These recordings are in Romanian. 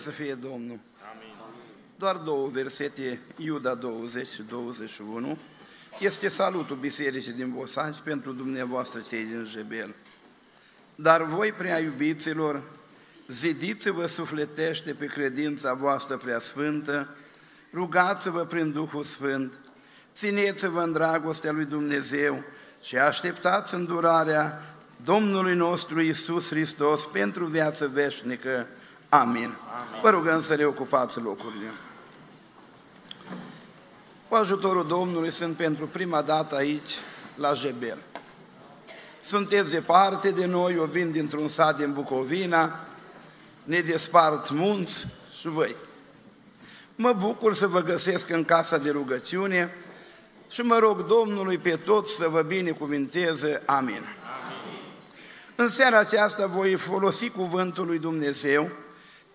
slăvit să fie Domnul. Amin. Doar două versete, Iuda 20 și 21, este salutul bisericii din Bosanci pentru dumneavoastră cei din Jebel. Dar voi, prea iubiților, zidiți-vă sufletește pe credința voastră prea sfântă, rugați-vă prin Duhul Sfânt, țineți-vă în dragostea lui Dumnezeu și așteptați îndurarea Domnului nostru Isus Hristos pentru viață veșnică. Amin. Amin. Vă rugăm să reocupați locurile. Cu ajutorul Domnului sunt pentru prima dată aici, la Jebel. Sunteți departe de noi, eu vin dintr-un sat din Bucovina, ne despart munți și voi. Mă bucur să vă găsesc în casa de rugăciune și mă rog Domnului pe toți să vă binecuvinteze. Amin. Amin. În seara aceasta voi folosi cuvântul lui Dumnezeu,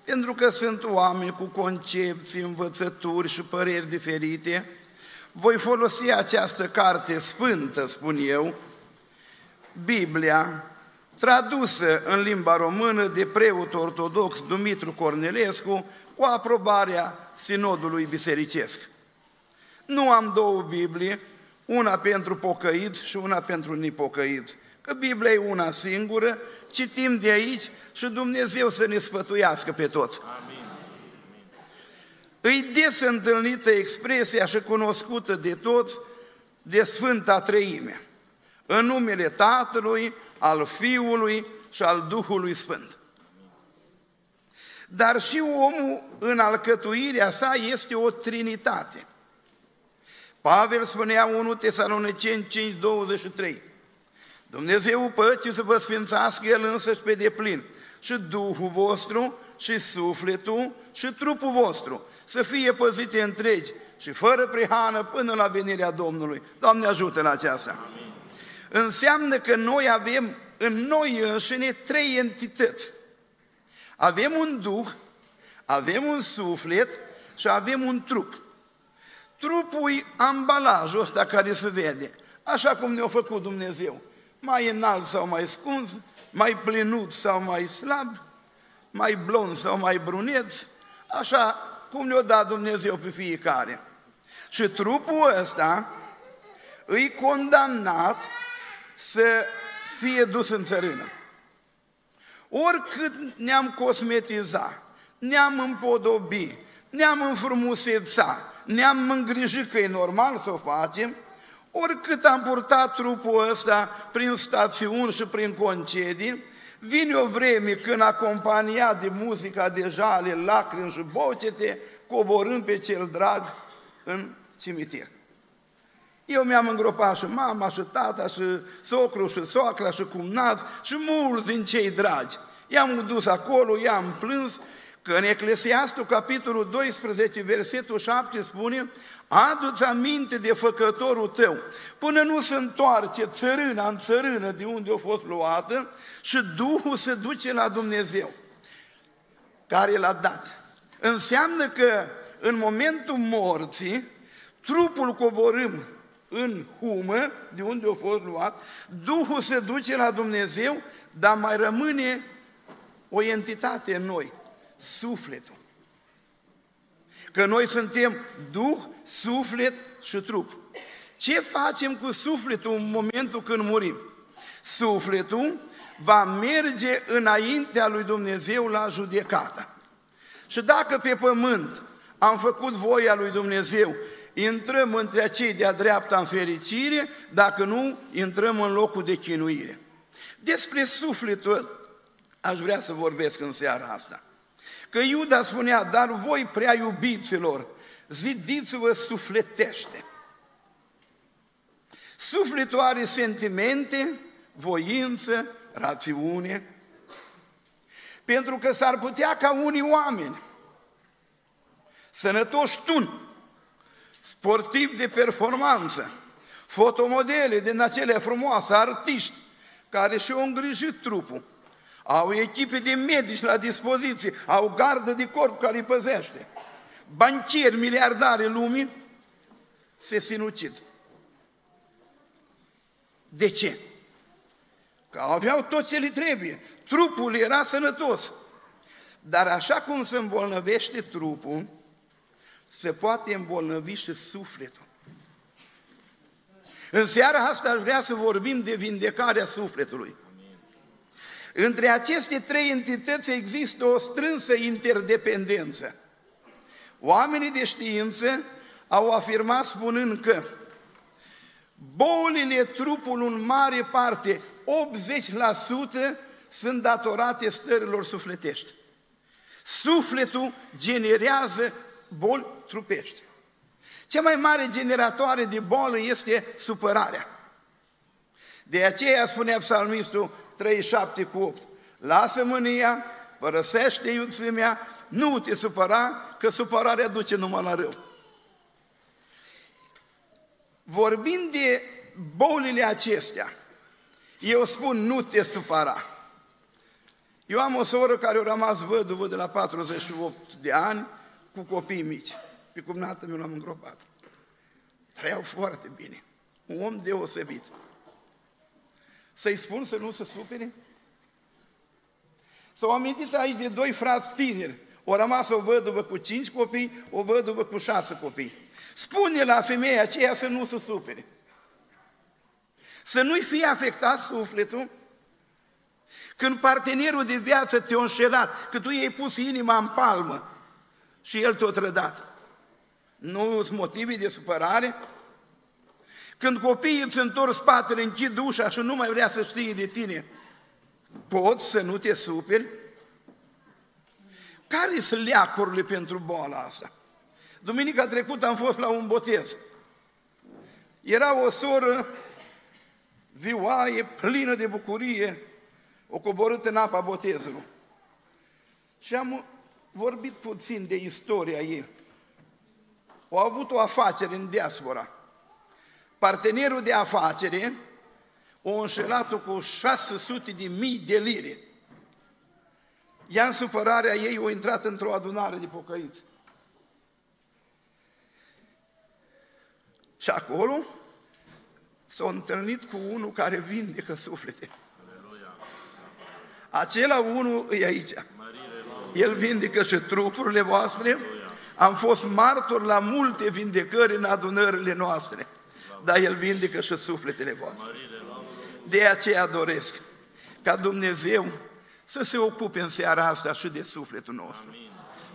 pentru că sunt oameni cu concepții, învățături și păreri diferite. Voi folosi această carte sfântă, spun eu, Biblia, tradusă în limba română de preot ortodox Dumitru Cornelescu, cu aprobarea Sinodului Bisericesc. Nu am două Biblie, una pentru pocăiți și una pentru nipocăiți. Că Biblia e una singură, citim de aici și Dumnezeu să ne sfătuiască pe toți. Amin. Îi des întâlnită expresia și cunoscută de toți de Sfânta Treime, în numele Tatălui, al Fiului și al Duhului Sfânt. Dar și omul în alcătuirea sa este o trinitate. Pavel spunea 1 Tesaloniceni 5, 23. Dumnezeu păcii să vă sfințească El însăși pe deplin și Duhul vostru și sufletul și trupul vostru să fie păzite întregi și fără prihană până la venirea Domnului. Doamne ajută la aceasta! Amin. Înseamnă că noi avem în noi înșine trei entități. Avem un duh, avem un suflet și avem un trup. Trupul e ambalajul ăsta care se vede, așa cum ne-a făcut Dumnezeu. Mai înalt sau mai scuns, mai plinut sau mai slab, mai blond sau mai bruneț, așa cum ne-a dat Dumnezeu pe fiecare. Și trupul ăsta îi condamnat să fie dus în țărână. Oricât ne-am cosmetizat, ne-am împodobit, ne-am înfrumusețat, ne-am îngrijit că e normal să o facem, oricât am purtat trupul ăsta prin stațiuni și prin concedii, vine o vreme când acompaniat de muzica de jale, lacrimi și bocete, coborând pe cel drag în cimitir. Eu mi-am îngropat și mama, și tata, și socru, și soacra, și cumnați, și mulți din cei dragi. I-am dus acolo, i-am plâns, că în Eclesiastul, capitolul 12, versetul 7 spune Adu-ți aminte de făcătorul tău, până nu se întoarce țărâna în țărână de unde a fost luată și Duhul se duce la Dumnezeu, care l-a dat. Înseamnă că în momentul morții, trupul coborâm în humă, de unde a fost luat, Duhul se duce la Dumnezeu, dar mai rămâne o entitate în noi, sufletul. Că noi suntem Duh, suflet și trup. Ce facem cu sufletul în momentul când murim? Sufletul va merge înaintea lui Dumnezeu la judecată. Și dacă pe pământ am făcut voia lui Dumnezeu intrăm între acei de-a dreapta în fericire, dacă nu, intrăm în locul de chinuire. Despre sufletul aș vrea să vorbesc în seara asta. Că Iuda spunea, dar voi prea iubiților, zidiți-vă sufletește. Sufletul are sentimente, voință, rațiune, pentru că s-ar putea ca unii oameni, sănătoși tun, sportivi de performanță, fotomodele din acelea frumoase, artiști, care și-au îngrijit trupul, au echipe de medici la dispoziție, au gardă de corp care îi păzește. Banchieri, miliardari lumii se sinucid. De ce? Că aveau tot ce le trebuie. Trupul era sănătos. Dar așa cum se îmbolnăvește trupul, se poate îmbolnăvi și sufletul. În seara asta aș vrea să vorbim de vindecarea sufletului. Între aceste trei entități există o strânsă interdependență. Oamenii de știință au afirmat spunând că bolile trupului în mare parte, 80% sunt datorate stărilor sufletești. Sufletul generează boli trupești. Cea mai mare generatoare de bolă este supărarea. De aceea spunea psalmistul 37 cu 8, lasă mânia, părăsește iuțimea, nu te supăra, că supărarea duce numai la rău. Vorbind de bolile acestea, eu spun nu te supăra. Eu am o soră care a rămas văduvă de la 48 de ani cu copii mici. Pe cumnată mi l-am îngropat. Trăiau foarte bine. Un om deosebit. Să-i spun să nu se supere? S-au amintit aici de doi frați tineri. O rămas o văduvă cu cinci copii, o văduvă cu șase copii. Spune la femeia aceea să nu se supere. Să nu-i fie afectat sufletul când partenerul de viață te-a înșelat, că tu i-ai pus inima în palmă și el te-a trădat. Nu sunt motive de supărare? Când copiii îți întorc spatele, închid ușa și nu mai vrea să știe de tine, poți să nu te superi? Care sunt leacurile pentru boala asta? Duminica trecută am fost la un botez. Era o soră vioaie, plină de bucurie, o coborât în apa botezului. Și am vorbit puțin de istoria ei. Au avut o afacere în diaspora. Partenerul de afacere o înșelat cu 600 de mii de lire. Ea în supărarea ei o intrat într-o adunare de pocăiți. Și acolo s-a întâlnit cu unul care vindecă suflete. Acela unul e aici. El vindecă și trupurile voastre. Am fost martor la multe vindecări în adunările noastre, dar El vindecă și sufletele voastre. De aceea doresc ca Dumnezeu să se ocupe în seara asta și de sufletul nostru.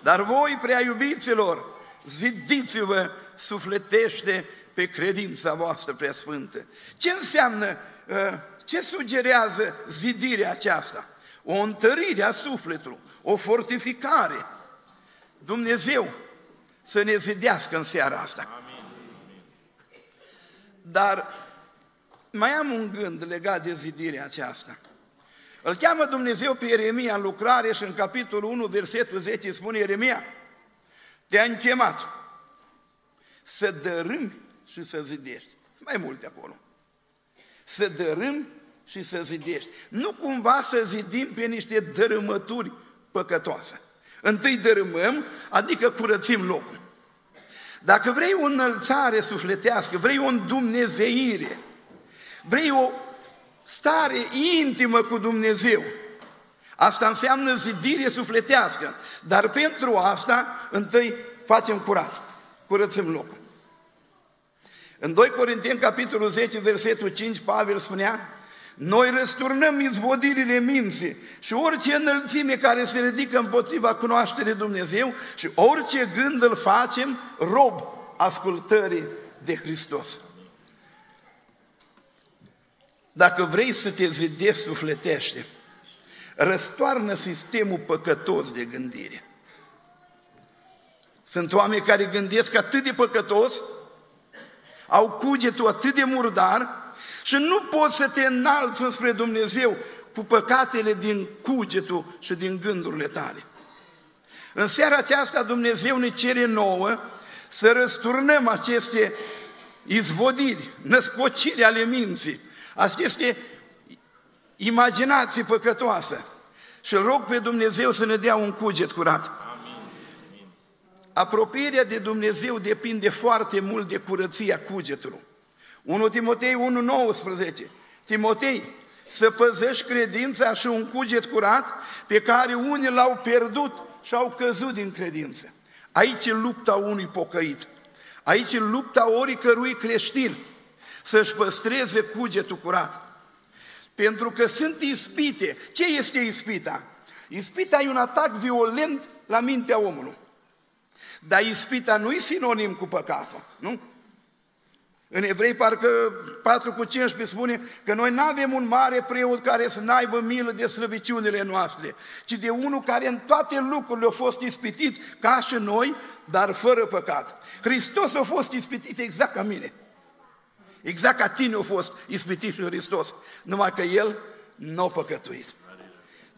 Dar voi, prea iubiților, zidiți-vă sufletește pe credința voastră prea sfântă. Ce înseamnă, uh, ce sugerează zidirea aceasta? O întărire a sufletului, o fortificare. Dumnezeu să ne zidească în seara asta. Dar mai am un gând legat de zidirea aceasta. Îl cheamă Dumnezeu pe Ieremia în lucrare și în capitolul 1, versetul 10 spune Ieremia, te-am chemat să dărâmi și să zidești. Sunt mai multe acolo. Să dărâm și să zidești. Nu cumva să zidim pe niște dărâmături păcătoase. Întâi dărâmăm, adică curățim locul. Dacă vrei o înălțare sufletească, vrei o îndumnezeire, vrei o stare intimă cu Dumnezeu, asta înseamnă zidire sufletească, dar pentru asta întâi facem curat, curățăm locul. În 2 Corinteni, capitolul 10, versetul 5, Pavel spunea, noi răsturnăm izvodirile minții și orice înălțime care se ridică împotriva cunoașterii Dumnezeu și orice gând îl facem rob ascultării de Hristos. Dacă vrei să te zidești sufletește, răstoarnă sistemul păcătos de gândire. Sunt oameni care gândesc atât de păcătos, au cugetul atât de murdar, și nu poți să te înalți spre Dumnezeu cu păcatele din cugetul și din gândurile tale. În seara aceasta Dumnezeu ne cere nouă să răsturnăm aceste izvodiri, născociri ale minții, aceste imaginații păcătoase. Și rog pe Dumnezeu să ne dea un cuget curat. Apropierea de Dumnezeu depinde foarte mult de curăția cugetului. 1 Timotei 1, 19. Timotei, să păzești credința și un cuget curat pe care unii l-au pierdut și au căzut din credință. Aici e lupta unui pocăit. Aici e lupta oricărui creștin să-și păstreze cugetul curat. Pentru că sunt ispite. Ce este ispita? Ispita e un atac violent la mintea omului. Dar ispita nu e sinonim cu păcatul, nu? În Evrei, parcă 4 cu 15 spune că noi nu avem un mare preot care să n-aibă milă de slăbiciunile noastre, ci de unul care în toate lucrurile a fost ispitit ca și noi, dar fără păcat. Hristos a fost ispitit exact ca mine. Exact ca tine a fost ispitit și Hristos, numai că El nu a păcătuit.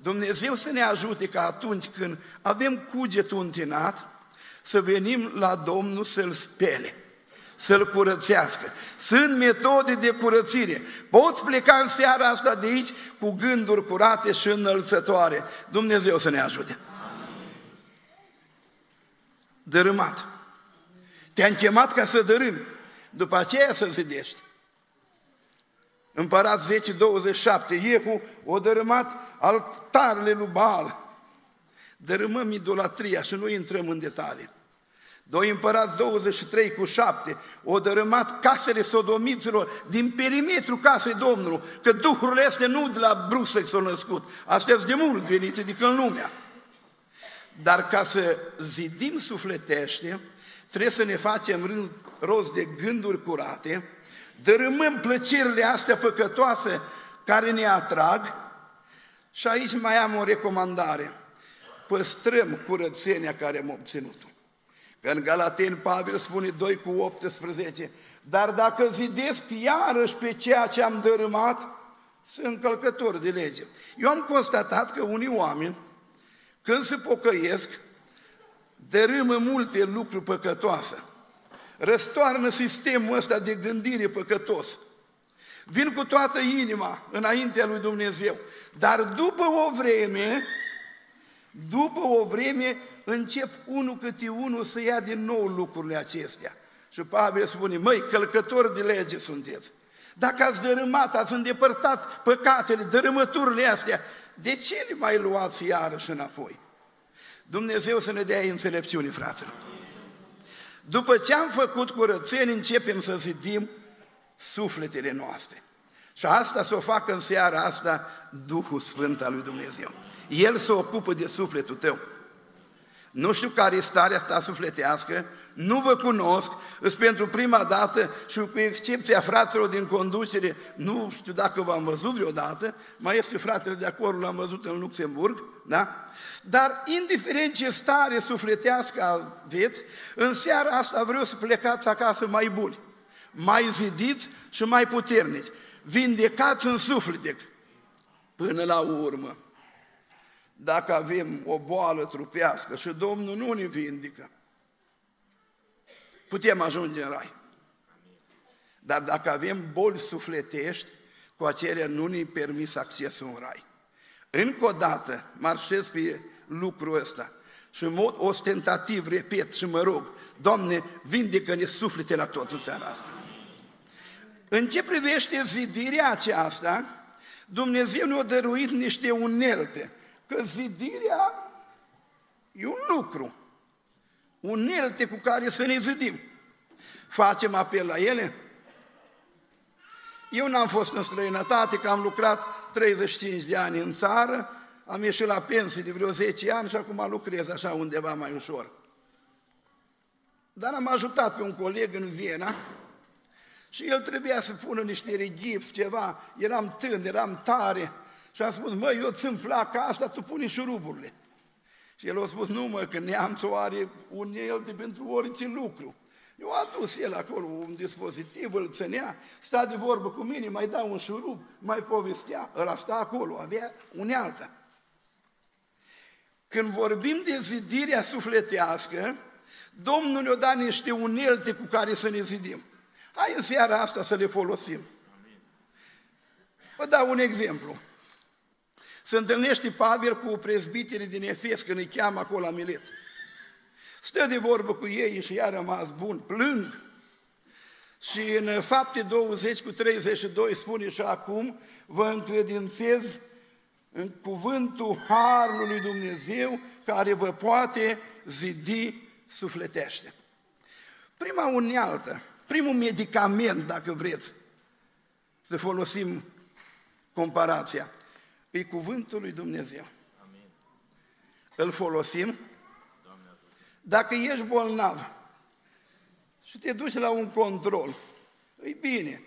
Dumnezeu să ne ajute ca atunci când avem cugetul întinat, să venim la Domnul să-L spele să-l curățească. Sunt metode de curățire. Poți pleca în seara asta de aici cu gânduri curate și înălțătoare. Dumnezeu să ne ajute. Dărâmat. Te-am chemat ca să dărâmi, după aceea să zidești. Împărat 10, 27, Iehu o dărâmat altarele lui Baal. Dărâmăm idolatria și nu intrăm în detalii. Doi împărați 23 cu 7, o dărâmat casele sodomiților din perimetru casei Domnului, că duhurile astea nu de la Bruxelles s-au născut, astea de mult venite de în lumea. Dar ca să zidim sufletește, trebuie să ne facem rând, rost de gânduri curate, dărâmăm plăcerile astea păcătoase care ne atrag și aici mai am o recomandare. Păstrăm curățenia care am obținut-o. Că în Galateni Pavel spune 2 cu 18, dar dacă zidesc iarăși pe ceea ce am dărâmat, sunt călcători de lege. Eu am constatat că unii oameni, când se pocăiesc, dărâmă multe lucruri păcătoase. Răstoarnă sistemul ăsta de gândire păcătos. Vin cu toată inima înaintea lui Dumnezeu. Dar după o vreme, după o vreme, încep unul câte unul să ia din nou lucrurile acestea. Și Pavel spune, măi, călcători de lege sunteți. Dacă ați dărâmat, ați îndepărtat păcatele, dărâmăturile astea, de ce le mai luați iarăși înapoi? Dumnezeu să ne dea înțelepciune, fraților. După ce am făcut curățenie, începem să zidim sufletele noastre. Și asta să o facă în seara asta Duhul Sfânt al lui Dumnezeu. El se ocupă de sufletul tău. Nu știu care e starea ta sufletească, nu vă cunosc, îs pentru prima dată și cu excepția fraților din conducere, nu știu dacă v-am văzut vreodată, mai este fratele de acolo, l-am văzut în Luxemburg, da? Dar indiferent ce stare sufletească aveți, în seara asta vreau să plecați acasă mai buni, mai zidiți și mai puternici, vindecați în suflet până la urmă dacă avem o boală trupească și Domnul nu ne vindică, putem ajunge în rai. Dar dacă avem boli sufletești, cu acelea nu ne permis accesul în rai. Încă o dată marșez pe lucrul ăsta și în mod ostentativ repet și mă rog, Doamne, vindecă-ne suflete la toți în seara asta. În ce privește zidirea aceasta, Dumnezeu ne-a dăruit niște unelte că zidirea e un lucru, unelte cu care să ne zidim. Facem apel la ele? Eu n-am fost în străinătate, că am lucrat 35 de ani în țară, am ieșit la pensie de vreo 10 ani și acum lucrez așa undeva mai ușor. Dar am ajutat pe un coleg în Viena și el trebuia să pună niște regips, ceva, eram tânăr, eram tare, și am spus, măi, eu ți-mi plac asta, tu pune șuruburile. Și el a spus, nu mă, că neamțul are unelte pentru orice lucru. Eu a dus el acolo un dispozitiv, îl ținea, sta de vorbă cu mine, mai dau un șurub, mai povestea, ăla sta acolo, avea unealtă. Când vorbim de zidirea sufletească, Domnul ne-a dat niște unelte cu care să ne zidim. Hai în seara asta să le folosim. Vă dau un exemplu. Se întâlnește Pavel cu prezbiterii din Efes când îi cheamă acolo la Milet. Stă de vorbă cu ei și i-a rămas bun, plâng. Și în fapte 20 cu 32 spune și acum, vă încredințez în cuvântul Harului lui Dumnezeu care vă poate zidi sufletește. Prima unealtă, primul medicament, dacă vreți, să folosim comparația, e cuvântul lui Dumnezeu. Amin. Îl folosim. Dacă ești bolnav și te duci la un control, e bine,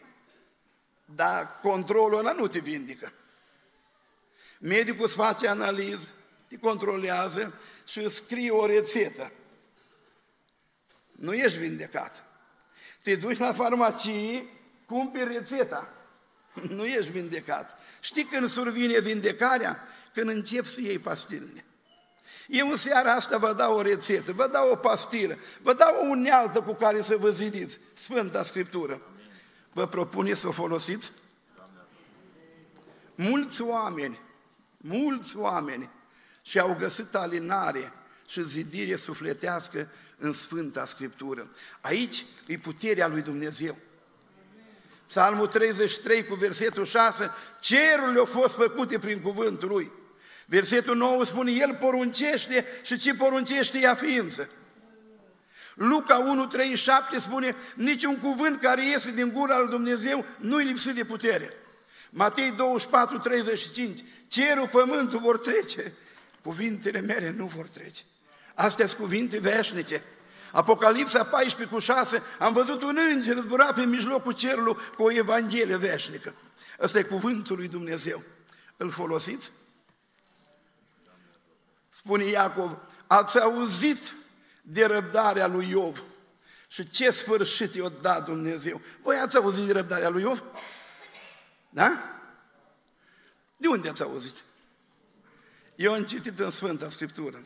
dar controlul ăla nu te vindică. Medicul îți face analiză, te controlează și îți scrie o rețetă. Nu ești vindecat. Te duci la farmacie, cumperi rețeta. Nu ești vindecat. Știi când survine vindecarea? Când începi să iei pastilele. Eu în seara asta vă dau o rețetă, vă dau o pastilă, vă dau o unealtă cu care să vă zidiți. Sfânta Scriptură. Vă propuneți să o folosiți? Mulți oameni, mulți oameni și-au găsit alinare și zidire sufletească în Sfânta Scriptură. Aici e puterea lui Dumnezeu. Psalmul 33 cu versetul 6, cerurile au fost făcute prin cuvântul lui. Versetul 9 spune, El poruncește și ce poruncește ea ființă. Luca 1, 3, 7 spune, niciun cuvânt care iese din gura lui Dumnezeu nu-i lipsit de putere. Matei 24, 35, cerul, pământul vor trece, cuvintele mele nu vor trece. Astea sunt cuvinte veșnice. Apocalipsa 14 cu 6, am văzut un înger zbura pe mijlocul cerului cu o evanghelie veșnică. Ăsta e cuvântul lui Dumnezeu. Îl folosiți? Spune Iacov, ați auzit de răbdarea lui Iov și ce sfârșit i-a dat Dumnezeu. Voi ați auzit de răbdarea lui Iov? Da? De unde ați auzit? Eu am citit în Sfânta Scriptură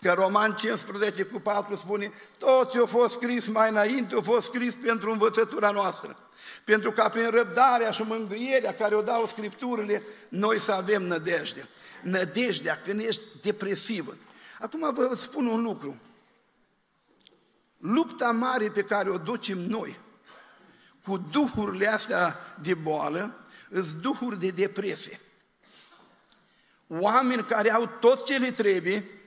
că Roman 15 cu 4 spune, tot ce a fost scris mai înainte, a fost scris pentru învățătura noastră. Pentru ca prin răbdarea și mângâierea care o dau Scripturile, noi să avem nădejde. Nădejdea când ești depresivă. Acum vă spun un lucru. Lupta mare pe care o ducem noi cu duhurile astea de boală, îți duhuri de depresie. Oameni care au tot ce le trebuie,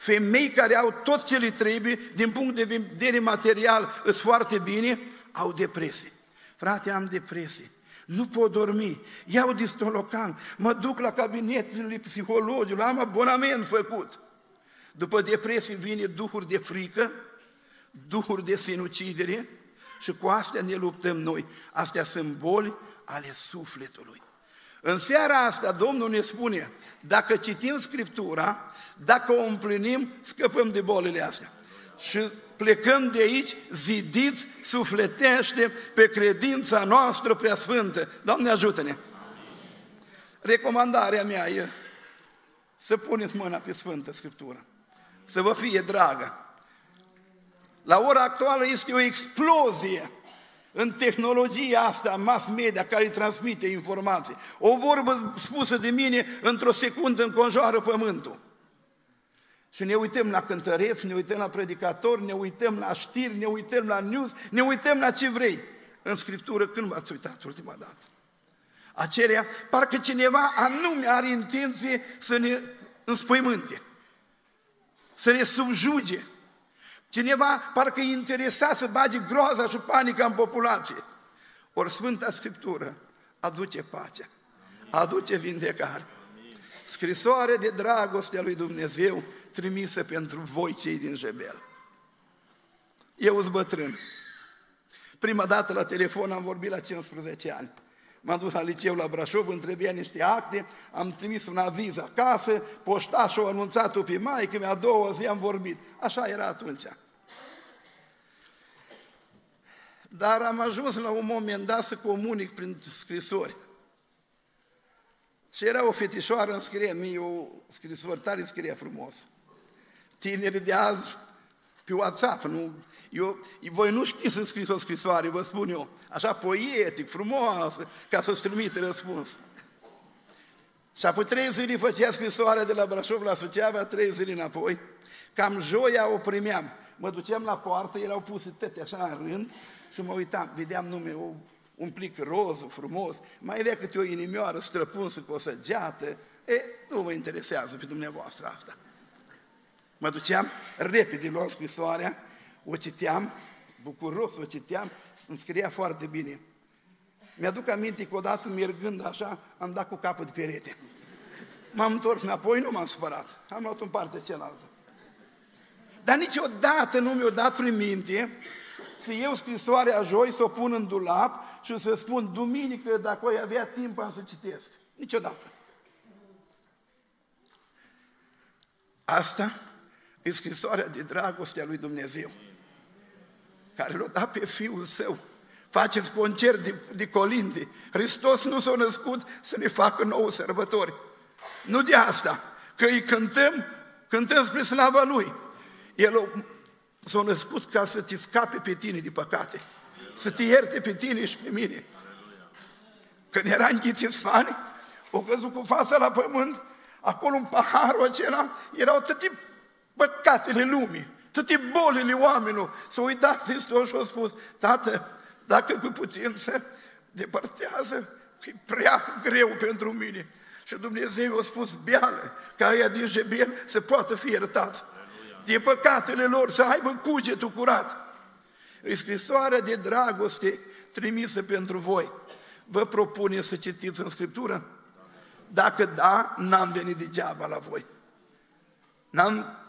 femei care au tot ce le trebuie, din punct de vedere material, îs foarte bine, au depresie. Frate, am depresie. Nu pot dormi, iau distolocan, mă duc la cabinetul psihologului, am abonament făcut. După depresie vine duhuri de frică, duhuri de sinucidere și cu astea ne luptăm noi. Astea sunt boli ale sufletului. În seara asta Domnul ne spune, dacă citim Scriptura, dacă o împlinim, scăpăm de bolile astea. Și plecăm de aici zidiți, sufletește pe credința noastră prea sfântă. Doamne ajută-ne! Recomandarea mea e să puneți mâna pe Sfântă Scriptură, să vă fie dragă. La ora actuală este o explozie în tehnologia asta, mass media, care îi transmite informații. O vorbă spusă de mine, într-o secundă înconjoară pământul. Și ne uităm la cântăreți, ne uităm la predicatori, ne uităm la știri, ne uităm la news, ne uităm la ce vrei. În Scriptură, când v-ați uitat ultima dată? Acelea, parcă cineva anume are intenție să ne înspăimânte, să ne subjuge, Cineva parcă e interesat să bage groaza și panica în populație. Ori Sfânta Scriptură aduce pacea, aduce vindecare. Scrisoare de dragoste a lui Dumnezeu trimisă pentru voi cei din Jebel. Eu sunt bătrân. Prima dată la telefon am vorbit la 15 ani. M-am dus la liceu la Brașov, îmi trebuia niște acte, am trimis un aviz acasă, poștașul a anunțat-o pe mai, că mi-a doua zi am vorbit. Așa era atunci. Dar am ajuns la un moment dat să comunic prin scrisori. Și era o fetișoară, îmi scrie mie o scrisoare, tare scria frumos. Tinerii de azi, pe WhatsApp, nu, eu, voi nu știți să scrieți o scrisoare, vă spun eu, așa poetic, frumoasă, ca să-ți trimite răspuns. Și apoi trei zile făcea scrisoarea de la Brașov la Suceava, trei zile înapoi. Cam joia o primeam. Mă duceam la poartă, erau puse tete așa în rând și mă uitam, vedeam nume, o, un plic roz, frumos, mai avea câte o inimioară străpunsă cu o săgeată, e, nu mă interesează pe dumneavoastră asta. Mă duceam repede, luam scrisoarea, o citeam, bucuros o citeam, îmi scria foarte bine. Mi-aduc aminte că odată mergând așa, am dat cu capul de perete. M-am întors înapoi, nu m-am supărat. Am luat în partea cealaltă. Dar niciodată nu mi-a dat prin minte să iau scrisoarea joi, să o pun în dulap și să spun, duminică, dacă voi avea timp, am să citesc. Niciodată. Asta e scrisoarea de dragoste a lui Dumnezeu, care l-a dat pe Fiul Său. Faceți concert de, de colinde. Hristos nu s-a născut să ne facă nouă sărbători. Nu de asta, că îi cântăm, cântăm spre slava Lui. El s-a născut ca să te scape pe tine de păcate, să te ierte pe tine și pe mine. Când era în Ghitismani, o căzut cu fața la pământ, acolo în paharul acela erau toate păcatele lumii, toate bolile oamenilor. S-a uitat Hristos și a spus, Tată, dacă cu putință depărtează, că e prea greu pentru mine. Și Dumnezeu a spus, beală, ca aia din Jebel să poată fi iertat. De păcatele lor, să aibă cugetul curat. E scrisoarea de dragoste trimisă pentru voi. Vă propune să citiți în Scriptură? Dacă da, n-am venit degeaba la voi. N-am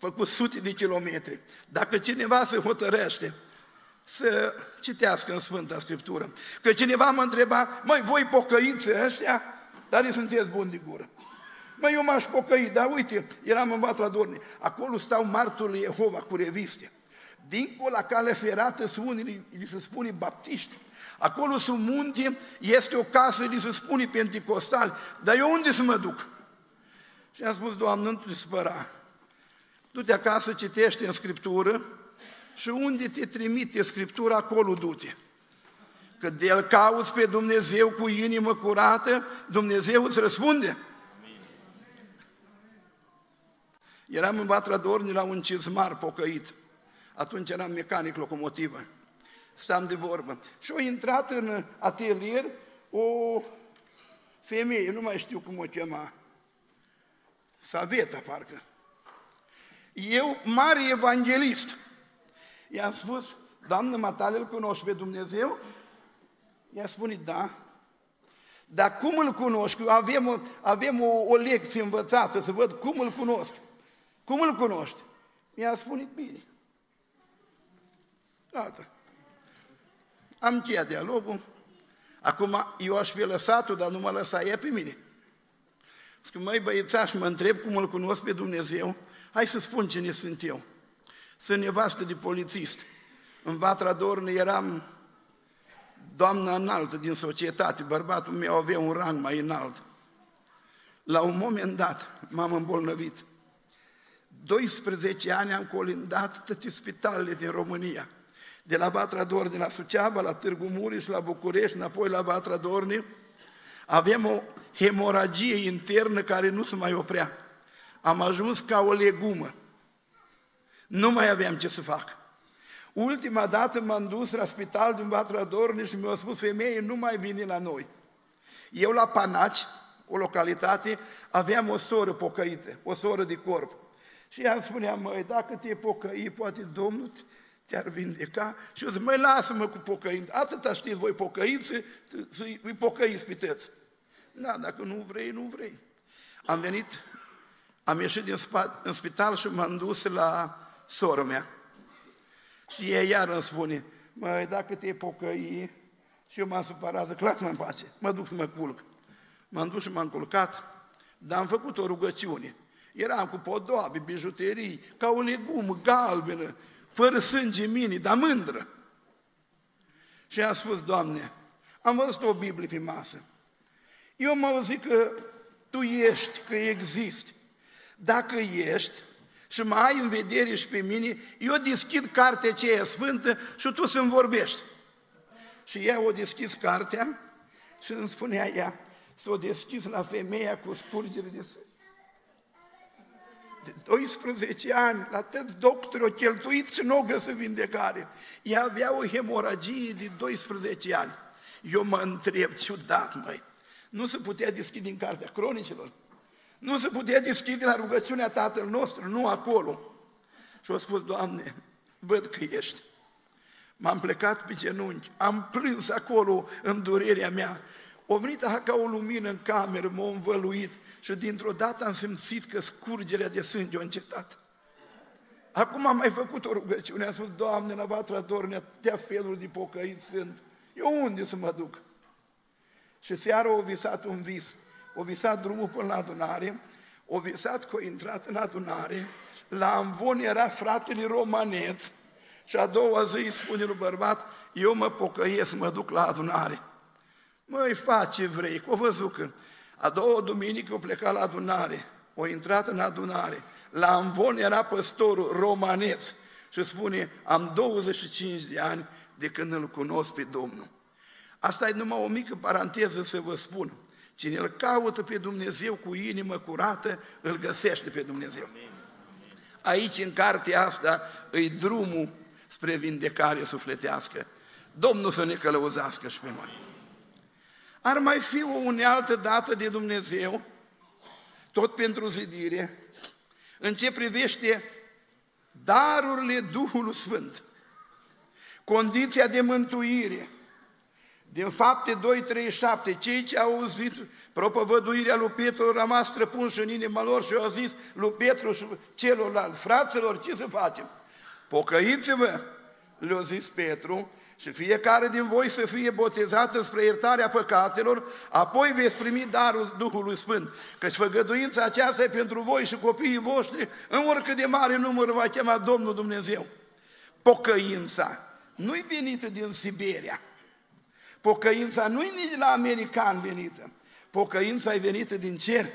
făcut sute de kilometri. Dacă cineva se hotărăște să citească în Sfânta Scriptură, că cineva mă întreba, măi, voi pocăiți ăștia, dar îi sunteți buni de gură. Măi, eu m-aș pocăi, dar uite, eram în Vatra Dorni, acolo stau marturii Jehova cu reviste. Dincolo la cale ferată sunt unii, li se spune baptiști. Acolo sunt munte, este o casă, li se spune pentecostal. Dar eu unde să mă duc? Și am spus, Doamne, nu te spăra. Du-te acasă, citește în Scriptură și unde te trimite Scriptura, acolo du-te. Că de el cauți pe Dumnezeu cu inimă curată, Dumnezeu îți răspunde. Eram în Vatra Dorni la un cizmar pocăit. Atunci eram mecanic locomotivă. Stam de vorbă. Și a intrat în atelier o femeie, nu mai știu cum o chema, Saveta, parcă. Eu, mare evanghelist, i-am spus, Doamnă Matale, îl cunoști pe Dumnezeu? Ea spune, da. Dar cum îl cunoști? Avem, avem o, o lecție învățată să văd cum îl cunosc. Cum îl cunoști? Mi-a spune, bine. Gata. Am încheiat dialogul. Acum eu aș fi lăsat-o, dar nu mă lăsa ea pe mine. Zic, măi băiețaș, mă întreb cum îl cunosc pe Dumnezeu, hai să spun cine sunt eu. Sunt nevastă de polițist. În Vatra Dornă eram doamna înaltă din societate, bărbatul meu avea un rang mai înalt. La un moment dat m-am îmbolnăvit. 12 ani am colindat toate spitalele din România. De la Vatra Dorni la Suceava, la Târgu Mureș, la București, înapoi la Vatra Dorni. Avem o hemoragie internă care nu se mai oprea. Am ajuns ca o legumă. Nu mai aveam ce să fac. Ultima dată m-am dus la spital din Vatra Dorni și mi-a spus, femeie, nu mai vine la noi. Eu la Panaci, o localitate, aveam o soră pocăită, o soră de corp. Și ea spunea, măi, dacă te pocăi, poate Domnul te-ar vindeca. Și eu zic, măi, lasă-mă cu pocăind. Atâta știți voi pocăiți, să, îi pocăiți pe tăți. Da, dacă nu vrei, nu vrei. Am venit, am ieșit din spa, în spital și m-am dus la sora mea. Și ea iar îmi spune, măi, dacă te pocăi, și eu m-am supărat, zic, lasă-mă în pace, mă duc să mă culc. M-am dus și m-am culcat, dar am făcut o rugăciune. Eram cu podoabe, bijuterii, ca o legumă galbenă, fără sânge mini, dar mândră. Și am spus, Doamne, am văzut o Biblie pe masă. Eu mă zic că Tu ești, că existi. Dacă ești și mă ai în vedere și pe mine, eu deschid cartea aceea sfântă și Tu să-mi vorbești. Și ea o deschis cartea și îmi spunea ea, să o deschis la femeia cu spurgere de sânge de 12 ani, la tăți doctori, o cheltuit și nu o găsă vindecare. Ea avea o hemoragie de 12 ani. Eu mă întreb, ciudat, măi, nu se putea deschide în Cartea Cronicilor? Nu se putea deschide la rugăciunea Tatăl nostru, nu acolo. Și a spus, Doamne, văd că ești. M-am plecat pe genunchi, am plâns acolo în durerea mea. O venit aha ca o lumină în cameră, m-a învăluit și dintr-o dată am simțit că scurgerea de sânge a încetat. Acum am mai făcut o rugăciune, am spus, Doamne, la vatra dorne, atâtea feluri de pocăiți sunt. Eu unde să mă duc? Și seara o visat un vis. O visat drumul până la adunare, o visat că a intrat în adunare, la Amvon era fratele romaneț și a doua zi îi spune lui bărbat, eu mă pocăiesc, mă duc la adunare. Măi, face vrei, că o văzut că a doua duminică o plecat la adunare, o intrat în adunare. La Amvon era păstorul romaneț și spune, am 25 de ani de când îl cunosc pe Domnul. Asta e numai o mică paranteză să vă spun. Cine îl caută pe Dumnezeu cu inimă curată, îl găsește pe Dumnezeu. Aici, în cartea asta, îi drumul spre vindecare sufletească. Domnul să ne călăuzească și pe noi. Ar mai fi o unealtă dată de Dumnezeu, tot pentru zidire, în ce privește darurile Duhului Sfânt, condiția de mântuire, din fapte 2, 3, 7, cei ce au auzit propovăduirea lui Petru au rămas străpunși în inima lor și au zis lui Petru și celorlalți, fraților, ce să facem? Pocăiți-vă, le-a zis Petru, și fiecare din voi să fie botezat spre iertarea păcatelor, apoi veți primi darul Duhului Sfânt, căci făgăduința aceasta e pentru voi și copiii voștri, în oricât de mare număr va chema Domnul Dumnezeu. Pocăința nu-i venită din Siberia, pocăința nu-i nici la american venită, pocăința e venită din cer.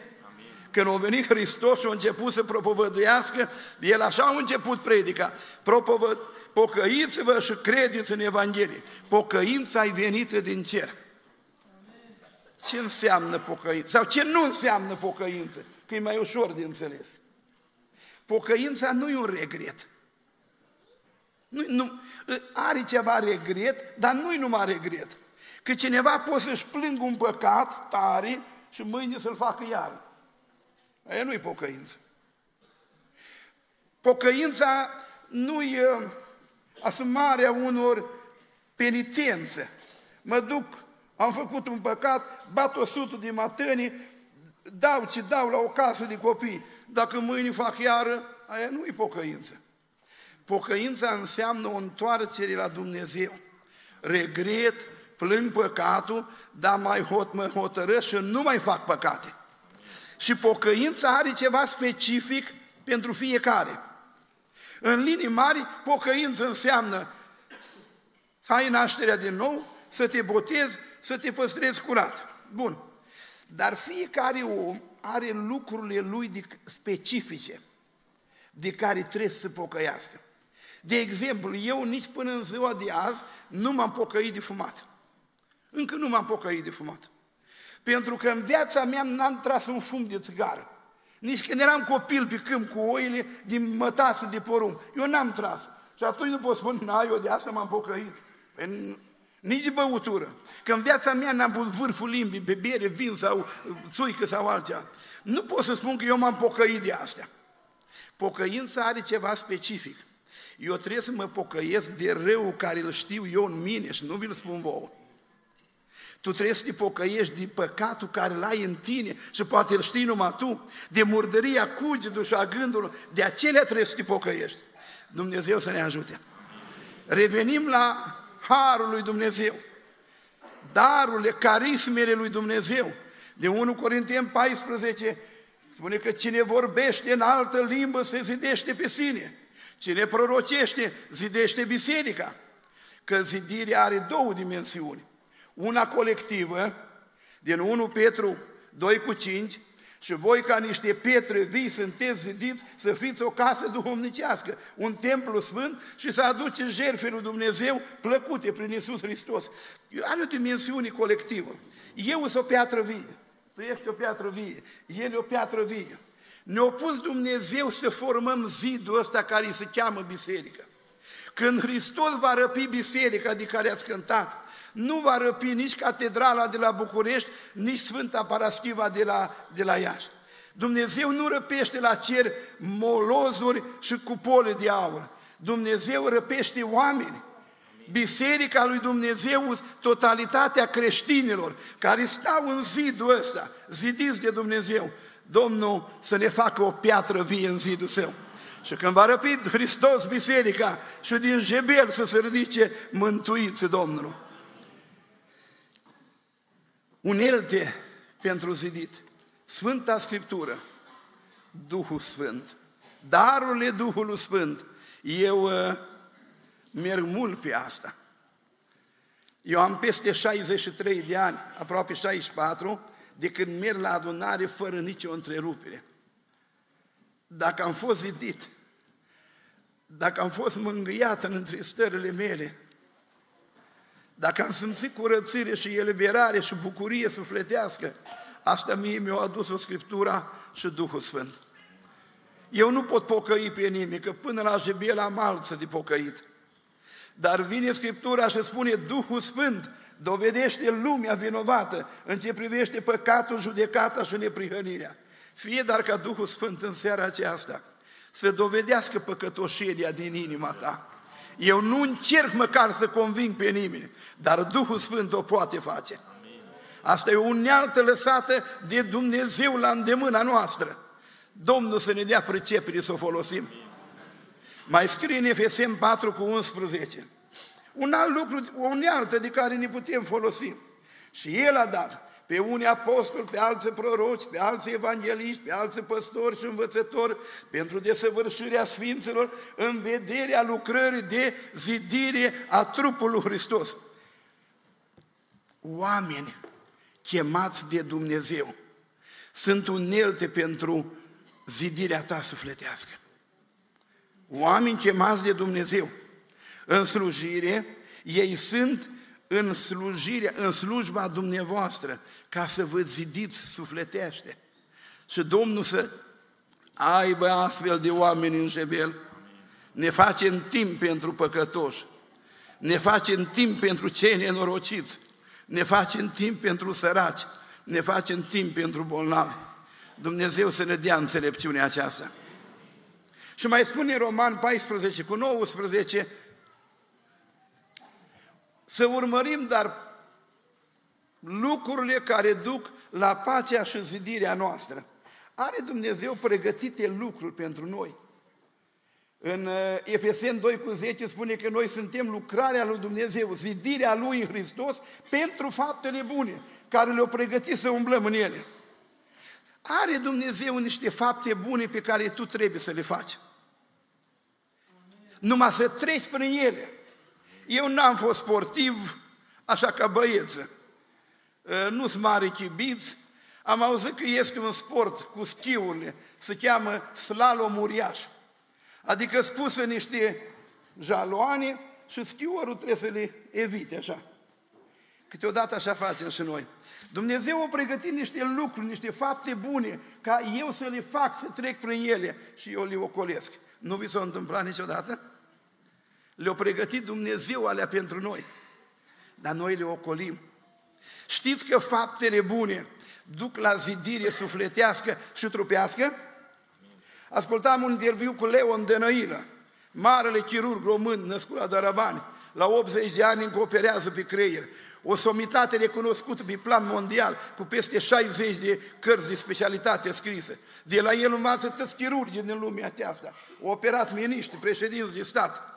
Când a venit Hristos și a început să propovăduiască, el așa a început predica, propovăd, pocăiți-vă și credeți în Evanghelie. Pocăința e venită din cer. Ce înseamnă pocăință? Sau ce nu înseamnă pocăință? Că e mai ușor de înțeles. Pocăința nu e un regret. Nu, nu, are ceva regret, dar nu-i numai regret. Că cineva poate să-și plângă un păcat tare și mâine să-l facă iar. Aia nu-i pocăință. Pocăința nu e asumarea unor penitențe. Mă duc, am făcut un păcat, bat o sută de matăni, dau ce dau la o casă de copii. Dacă mâine fac iară, aia nu e pocăință. Pocăința înseamnă o întoarcere la Dumnezeu. Regret, plâng păcatul, dar mai hot, mă hotărăsc și nu mai fac păcate. Și pocăința are ceva specific pentru fiecare. În linii mari, pocăință înseamnă să ai nașterea din nou, să te botezi, să te păstrezi curat. Bun. Dar fiecare om are lucrurile lui specifice de care trebuie să pocăiască. De exemplu, eu nici până în ziua de azi nu m-am pocăit de fumat. Încă nu m-am pocăit de fumat. Pentru că în viața mea n-am tras un fum de țigară. Nici când eram copil pe câmp cu oile din mătasă de porumb. Eu n-am tras. Și atunci nu pot spune, na, eu de asta m-am pocăit. Păi, nici de băutură. Că în viața mea n-am pus vârful limbii pe bere, vin sau țuică sau altceva. Nu pot să spun că eu m-am pocăit de astea. Pocăința are ceva specific. Eu trebuie să mă pocăiesc de rău care îl știu eu în mine și nu vi-l spun vouă. Tu trebuie să te pocăiești de păcatul care l ai în tine și poate îl știi numai tu, de murdăria cugetului și a gândului, de acelea trebuie să te pocăiești. Dumnezeu să ne ajute. Revenim la Harul lui Dumnezeu, darurile, carismele lui Dumnezeu. De 1 Corinteni 14 spune că cine vorbește în altă limbă se zidește pe sine. Cine prorocește, zidește biserica. Că zidirea are două dimensiuni una colectivă, din 1 Petru 2 cu 5, și voi ca niște pietre vii sunteți zidiți să fiți o casă duhovnicească, un templu sfânt și să aduceți jertfe lui Dumnezeu plăcute prin Isus Hristos. Are o dimensiune colectivă. Eu sunt o piatră vie, tu ești o piatră vie, el e o piatră vie. Ne-a pus Dumnezeu să formăm zidul ăsta care se cheamă biserică. Când Hristos va răpi biserica de care ați cântat, nu va răpi nici catedrala de la București, nici Sfânta Paraschiva de la, de la Iași. Dumnezeu nu răpește la cer molozuri și cupole de aur. Dumnezeu răpește oameni. Biserica lui Dumnezeu, totalitatea creștinilor care stau în zidul ăsta, zidiți de Dumnezeu, Domnul să ne facă o piatră vie în zidul său. Și când va răpi Hristos biserica și din jebel să se ridice mântuiți Domnul. Unelte pentru zidit. Sfânta Scriptură, Duhul Sfânt, darurile Duhului Sfânt. Eu uh, merg mult pe asta. Eu am peste 63 de ani, aproape 64, de când merg la adunare fără nicio întrerupere. Dacă am fost zidit, dacă am fost mângâiat în întristările mele, dacă am simțit curățire și eliberare și bucurie sufletească, asta mie mi-a adus o Scriptura și Duhul Sfânt. Eu nu pot pocăi pe nimeni, că până la jebel am alță de pocăit. Dar vine Scriptura și spune Duhul Sfânt dovedește lumea vinovată în ce privește păcatul, judecata și neprihănirea. Fie dar ca Duhul Sfânt în seara aceasta să dovedească păcătoșenia din inima ta. Eu nu încerc măcar să conving pe nimeni, dar Duhul Sfânt o poate face. Asta e o unealtă lăsată de Dumnezeu la îndemâna noastră. Domnul să ne dea pricepere să o folosim. Mai scrie în Efesem 4 cu 11. Un alt lucru, o unealtă de care ne putem folosi. Și El a dat pe unii apostoli, pe alții proroci, pe alții evangeliști, pe alții păstori și învățători, pentru desăvârșirea Sfinților, în vederea lucrării de zidire a trupului Hristos. Oameni chemați de Dumnezeu sunt unelte pentru zidirea ta sufletească. Oameni chemați de Dumnezeu în slujire, ei sunt în slujire, în slujba dumneavoastră, ca să vă zidiți sufletește. Și Domnul să aibă astfel de oameni în jebel, ne face în timp pentru păcătoși, ne face în timp pentru cei nenorociți, ne face în timp pentru săraci, ne face în timp pentru bolnavi. Dumnezeu să ne dea înțelepciunea aceasta. Și mai spune Roman 14 cu 19, să urmărim, dar lucrurile care duc la pacea și zidirea noastră. Are Dumnezeu pregătite lucruri pentru noi. În uh, Efesen 2 cu 10 spune că noi suntem lucrarea lui Dumnezeu, zidirea lui în Hristos pentru faptele bune, care le-au pregătit să umblăm în ele. Are Dumnezeu niște fapte bune pe care tu trebuie să le faci. Numai să treci prin ele. Eu n-am fost sportiv așa ca băieță. Ă, nu sunt mare chibiț. Am auzit că este un sport cu schiurile, se cheamă slalom uriaș. Adică spusă niște jaloane și schiorul trebuie să le evite așa. Câteodată așa facem și noi. Dumnezeu a pregătit niște lucruri, niște fapte bune, ca eu să le fac, să trec prin ele și eu le ocolesc. Nu vi s-a întâmplat niciodată? Le-a pregătit Dumnezeu alea pentru noi, dar noi le ocolim. Știți că faptele bune duc la zidire sufletească și trupească? Ascultam un interviu cu Leon Dănăilă, marele chirurg român născut la Darabani, la 80 de ani încă operează pe creier. O somitate recunoscută pe plan mondial, cu peste 60 de cărți de specialitate scrise. De la el învață toți chirurgii din lumea aceasta. Au operat miniștri, președinți de stat.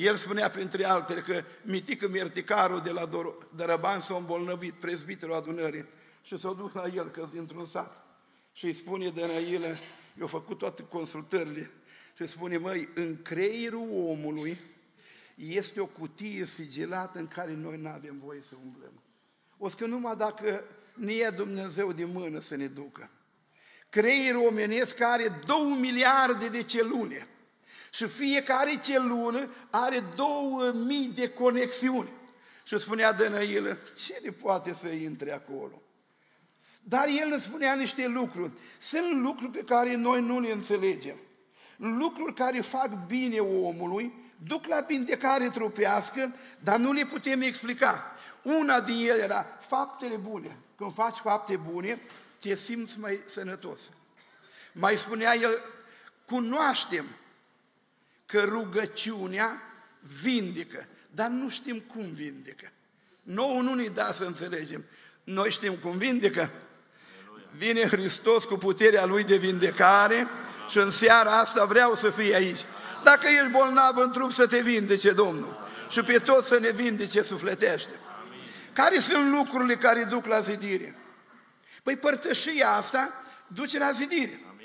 El spunea printre altele că mitică Mierticarul de la Dărăban s-a îmbolnăvit, prezbiterul adunării, și s-a dus la el, că dintr-un sat. Și îi spune de el, eu făcut toate consultările, și spune, măi, în creierul omului este o cutie sigilată în care noi nu avem voie să umblăm. O să că numai dacă ne ia Dumnezeu de mână să ne ducă. Creierul omenesc are două miliarde de celune. Și fiecare celulă are două mii de conexiuni. Și spunea Dănăilă, ce ne poate să intre acolo? Dar el ne spunea niște lucruri. Sunt lucruri pe care noi nu le înțelegem. lucruri care fac bine omului, duc la vindecare trupească, dar nu le putem explica. Una din ele era faptele bune. Când faci fapte bune, te simți mai sănătos. Mai spunea el, cunoaștem că rugăciunea vindecă, dar nu știm cum vindecă. Nouă nu ne da să înțelegem. Noi știm cum vindecă. Vine Hristos cu puterea Lui de vindecare și în seara asta vreau să fie aici. Dacă ești bolnav în trup, să te vindece Domnul. Și pe toți să ne vindece sufletește. Care sunt lucrurile care duc la zidire? Păi părtășia asta duce la zidire. Amin.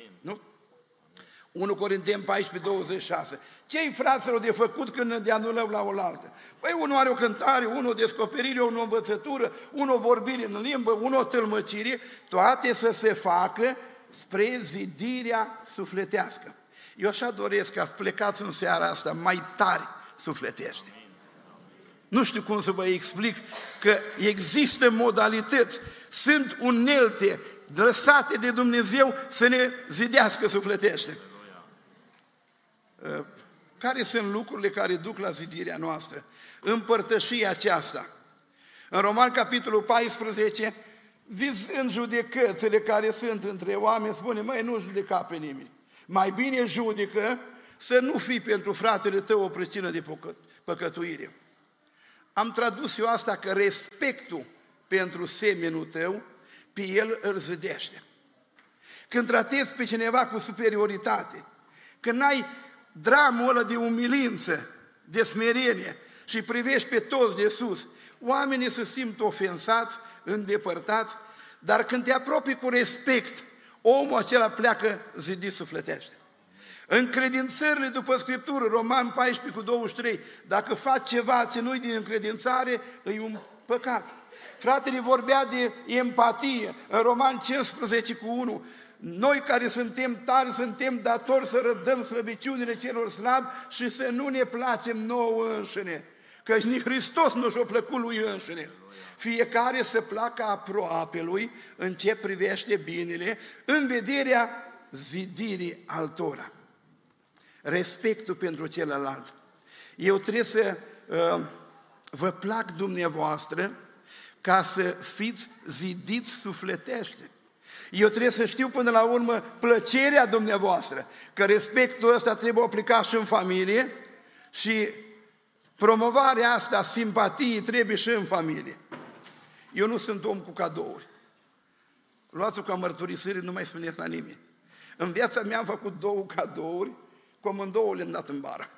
Nu? 1 Corinteni 14, 26. Ce-i fraților de făcut când ne anulăm la oaltă? Păi unul are o cântare, unul o descoperire, unul o învățătură, unul o vorbire în limbă, unul o tălmăcire, toate să se facă spre zidirea sufletească. Eu așa doresc ca plecați în seara asta mai tari sufletește. Nu știu cum să vă explic că există modalități, sunt unelte lăsate de Dumnezeu să ne zidească sufletește. Uh, care sunt lucrurile care duc la zidirea noastră? Împărtășia aceasta. În Roman, capitolul 14, vizând judecățile care sunt între oameni, spune, măi, nu judeca pe nimeni. Mai bine judecă să nu fii pentru fratele tău o pricină de păcătuire. Am tradus eu asta că respectul pentru semenul tău, pe el îl zădește. Când tratezi pe cineva cu superioritate, când ai dramul ăla de umilință, de smerenie și privești pe toți de sus, oamenii se simt ofensați, îndepărtați, dar când te apropii cu respect, omul acela pleacă zidit sufletește. Încredințările după Scriptură, Roman 14 cu 23, dacă faci ceva ce nu-i din încredințare, e un păcat. Fratele vorbea de empatie, în Roman 15 cu 1, noi care suntem tari, suntem datori să răbdăm slăbiciunile celor slabi și să nu ne placem nouă înșine. Căci nici Hristos nu și-a plăcut lui înșine. Fiecare să placă aproape lui în ce privește binele, în vederea zidirii altora. Respectul pentru celălalt. Eu trebuie să uh, vă plac dumneavoastră ca să fiți zidiți sufletește. Eu trebuie să știu până la urmă plăcerea dumneavoastră, că respectul ăsta trebuie aplicat și în familie și promovarea asta, simpatiei, trebuie și în familie. Eu nu sunt om cu cadouri. Luați-o ca mărturisire, nu mai spuneți la nimeni. În viața mea am făcut două cadouri, cu amândouă le-am dat în bară.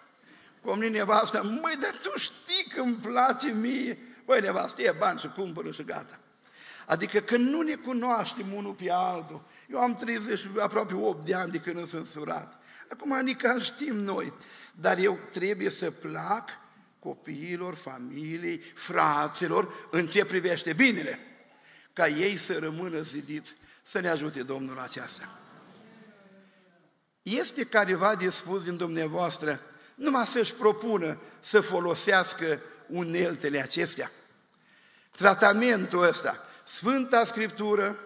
Cu mine nevastă, măi, dar tu știi că îmi place mie. Băi, nevastă, e bani și cumpără și gata. Adică că nu ne cunoaștem unul pe altul. Eu am 30, aproape 8 de ani de când sunt surat. Acum nici știm noi. Dar eu trebuie să plac copiilor, familiei, fraților, în ce privește binele, ca ei să rămână zidiți, să ne ajute Domnul aceasta. Este careva de spus din dumneavoastră, numai să-și propună să folosească uneltele acestea. Tratamentul ăsta, Sfânta Scriptură,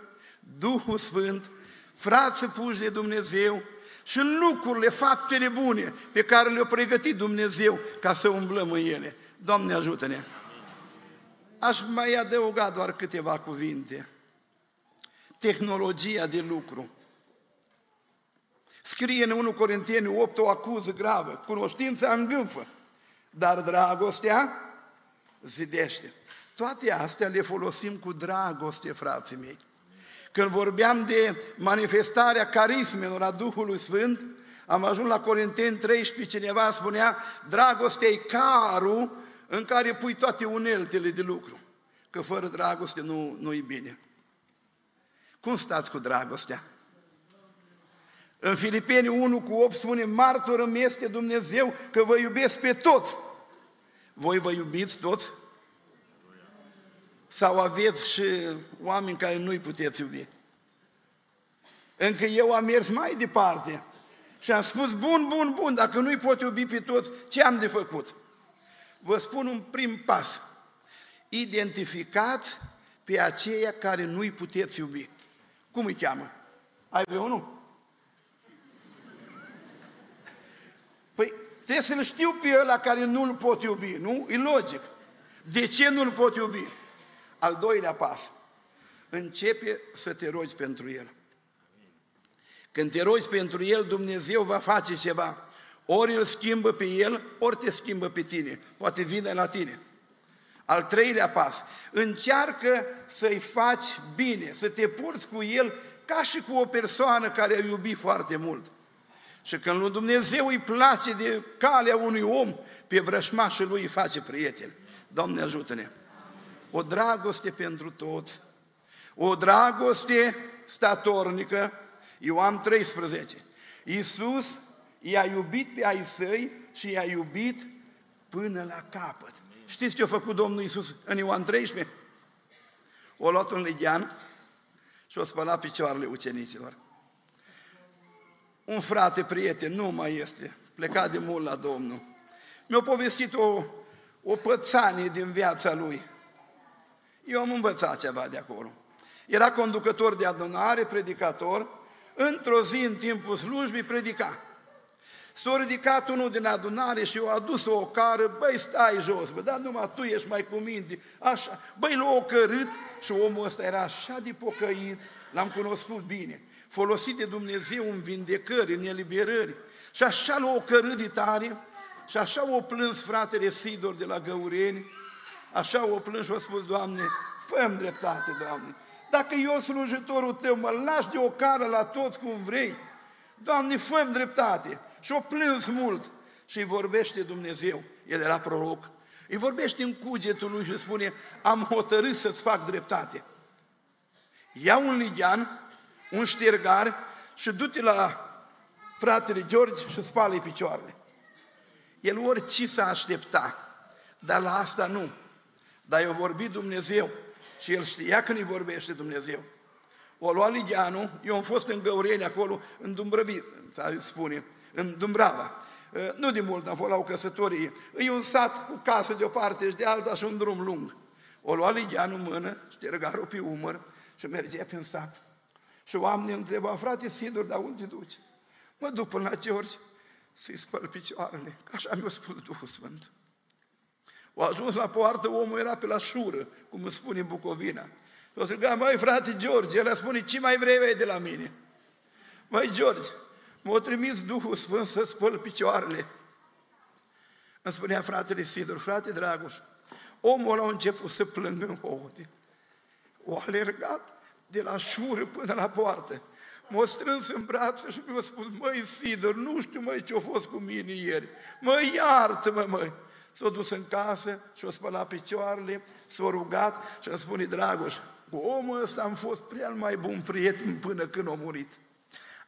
Duhul Sfânt, frață puși de Dumnezeu și lucrurile, faptele bune pe care le-a pregătit Dumnezeu ca să umblăm în ele. Doamne ajută-ne! Aș mai adăuga doar câteva cuvinte. Tehnologia de lucru. Scrie în 1 Corinteni 8 o acuză gravă, cunoștința îngânfă, dar dragostea zidește. Toate astea le folosim cu dragoste, frații mei. Când vorbeam de manifestarea carismelor a Duhului Sfânt, am ajuns la Corinteni 13, cineva spunea, dragostea e carul în care pui toate uneltele de lucru. Că fără dragoste nu, nu-i bine. Cum stați cu dragostea? În Filipeni 1 cu 8 spune, martor îmi este Dumnezeu că vă iubesc pe toți. Voi vă iubiți toți? Sau aveți și oameni care nu-i puteți iubi? Încă eu am mers mai departe și am spus, bun, bun, bun, dacă nu-i pot iubi pe toți, ce am de făcut? Vă spun un prim pas. Identificați pe aceia care nu-i puteți iubi. Cum îi cheamă? Ai vreunul? Trebuie să-l știu pe ăla care nu-l pot iubi, nu? E logic. De ce nu-l pot iubi? Al doilea pas. Începe să te rogi pentru el. Când te rogi pentru el, Dumnezeu va face ceva. Ori îl schimbă pe el, ori te schimbă pe tine. Poate vine la tine. Al treilea pas. Încearcă să-i faci bine, să te purți cu el ca și cu o persoană care a iubit foarte mult. Și când lui Dumnezeu îi place de calea unui om, pe vrășmașul lui îi face prieten. Doamne ajută-ne! O dragoste pentru toți, o dragoste statornică, Ioan 13. Iisus i-a iubit pe ai săi și i-a iubit până la capăt. Știți ce a făcut Domnul Iisus în Ioan 13? O luat un legian și o spălat picioarele ucenicilor. Un frate, prieten, nu mai este, plecat de mult la Domnul. Mi-a povestit o, o pățanie din viața lui. Eu am învățat ceva de acolo. Era conducător de adunare, predicator, într-o zi în timpul slujbii predica. S-a ridicat unul din adunare și a adus o cară, băi, stai jos, bă, dar numai tu ești mai cu minte, așa. Băi, l-a ocărât și omul ăsta era așa de pocăit, l-am cunoscut bine, folosit de Dumnezeu în vindecări, în eliberări. Și așa l-a ocărât de tare, și așa o plâns fratele Sidor de la Găureni, așa o plâns și a spus, Doamne, fă dreptate, Doamne. Dacă eu, slujitorul Tău, mă lași de o cară la toți cum vrei, Doamne, fă dreptate. Și o plâns mult și îi vorbește Dumnezeu. El era proroc. Îi vorbește în cugetul lui și spune, am hotărât să-ți fac dreptate. Ia un ligian, un ștergar și du-te la fratele George și spală picioarele. El orice s-a aștepta, dar la asta nu. Dar i-a vorbit Dumnezeu și el știa când îi vorbește Dumnezeu. O lua Ligianu, eu am fost în Găureni acolo, în Dumbrăvi, spune, în Dumbrava. Uh, nu de mult am fost la o căsătorie. E un sat cu casă de o parte și de alta și un drum lung. O lua Ligianu în mână, ștergarul pe umăr și mergea prin sat. Și oamenii întreba, frate Sidur, dar unde duci? Mă duc până la George să-i spăl picioarele. Așa mi-a spus Duhul Sfânt. O ajuns la poartă, omul era pe la șură, cum îmi spune în Bucovina. O striga, măi frate George, el spune, ce mai vrei de la mine? Măi George, m-a trimis Duhul Sfânt să spăl picioarele. Îmi spunea fratele Sidur, frate Dragoș, omul ăla a început să plângă în hohote. O alergat de la șură până la poartă. M-a strâns în brațe și mi-a spus, măi Sidor, nu știu mai ce a fost cu mine ieri. Măi, iartă-mă, măi. S-a dus în casă și a spălat picioarele, s-a rugat și îmi spune, Dragoș, cu omul ăsta am fost prea mai bun prieten până când a murit.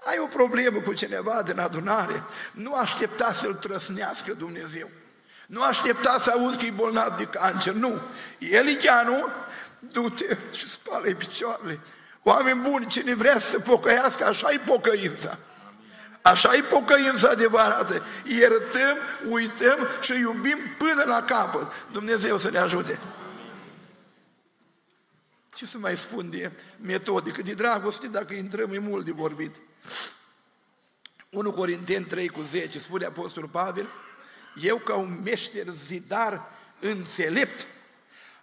Ai o problemă cu cineva din adunare, nu aștepta să-l trăsnească Dumnezeu. Nu aștepta să auzi că e bolnav de cancer, nu. El e chianu, du-te și spală picioarele. Oameni buni, cine vrea să pocăiască, așa e pocăința. Așa e pocăința adevărată. Iertăm, uităm și iubim până la capăt. Dumnezeu să ne ajute. Ce să mai spun de metodică, de dragoste, dacă intrăm, e mult de vorbit. 1 Corinteni 3 cu 10, spune Apostolul Pavel, eu ca un meșter zidar înțelept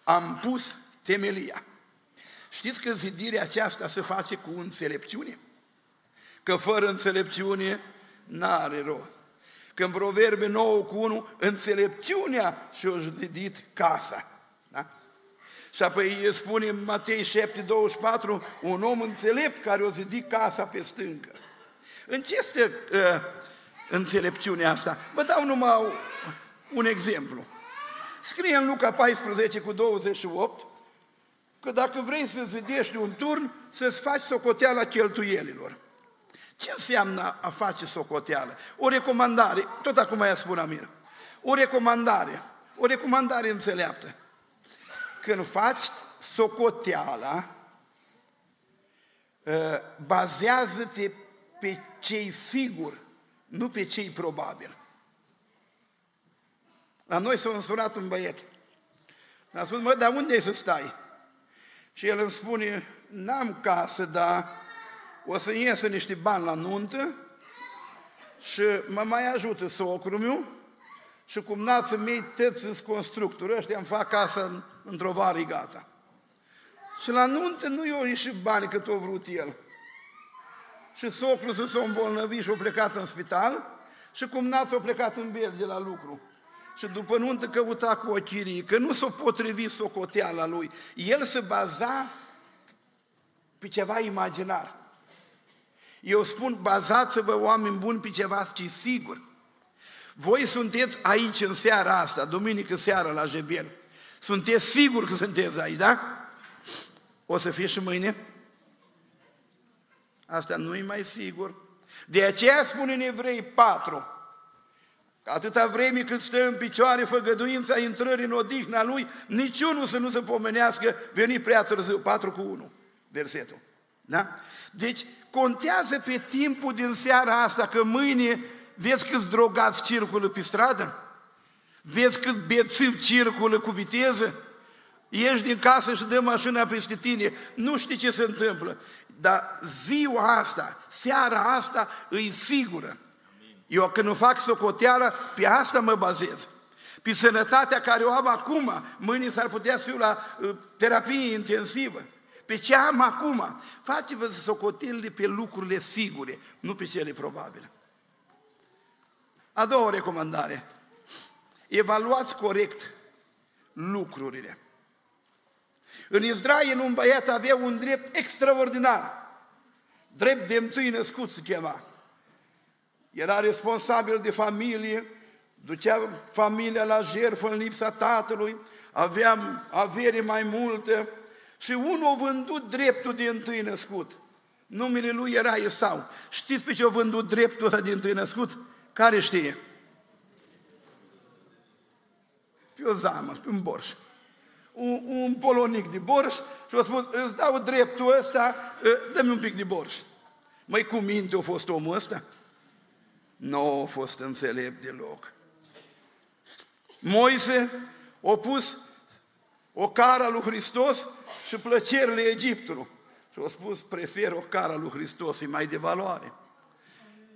am pus temelia. Știți că zidirea aceasta se face cu înțelepciune? Că fără înțelepciune n-are rost. Că în Proverbe 9 cu 1, înțelepciunea și-a zidit casa. Da? Și apoi spune în Matei 7, 24, un om înțelept care o zidit casa pe stâncă. În ce este uh, înțelepciunea asta? Vă dau numai un exemplu. Scrie în Luca 14 cu 28 că dacă vrei să zidești un turn, să-ți faci socoteala cheltuielilor. Ce înseamnă a face socoteală? O recomandare, tot acum mai spun Amir, o recomandare, o recomandare înțeleaptă. Când faci socoteala, ă, bazează-te pe cei sigur, nu pe cei probabil. La noi s-a însurat un băiet. Mi-a spus, mă, dar unde e să stai? Și el îmi spune, n-am casă, dar o să iesă niște bani la nuntă și mă mai ajută socrul meu și cum nață mei tăți sunt constructori, ăștia îmi fac casă într-o vară gata. Și la nuntă nu i-au ieșit bani cât o vrut el. Și socrul să s-a îmbolnăvit și a plecat în spital și cum nață a plecat în Belgia la lucru. Și după nuntă căuta cu o chirie, că nu s-o potrivi socoteala lui. El se baza pe ceva imaginar. Eu spun, bazați-vă oameni buni pe ceva ce sigur. Voi sunteți aici în seara asta, duminică seara la Jebel. Sunteți siguri că sunteți aici, da? O să fie și mâine? Asta nu e mai sigur. De aceea spune în Evrei 4, că atâta vreme cât stă în picioare făgăduința intrării în odihna lui, niciunul să nu se pomenească, veni prea târziu, 4 cu 1, versetul. Da? Deci contează pe timpul din seara asta, că mâine vezi câți drogați circulă pe stradă? Vezi cât bețiv circulă cu viteză? Ieși din casă și dă mașina peste tine, nu știi ce se întâmplă. Dar ziua asta, seara asta, îi sigură. Eu când nu fac socoteală, pe asta mă bazez. Pe sănătatea care o am acum, mâine s-ar putea să fiu la uh, terapie intensivă. Pe ce am acum? Faceți-vă socotelile pe lucrurile sigure, nu pe cele probabile. A doua recomandare. Evaluați corect lucrurile. În Israel un băiat avea un drept extraordinar. Drept de întâi născut se chema. Era responsabil de familie, ducea familia la jertfă în lipsa tatălui, avea avere mai multe și unul a vândut dreptul de întâi născut. Numele lui era Esau. Știți pe ce a vândut dreptul ăsta de întâi născut? Care știe? Pe o zamă, pe un borș un, un polonic de borș și a spus, îți dau dreptul ăsta, ă, dă-mi un pic de borș. Măi, cu minte a fost omul ăsta? Nu a fost înțelept deloc. Moise a pus o cara lui Hristos și plăcerile Egiptului. Și a spus, prefer o cara lui Hristos, e mai de valoare.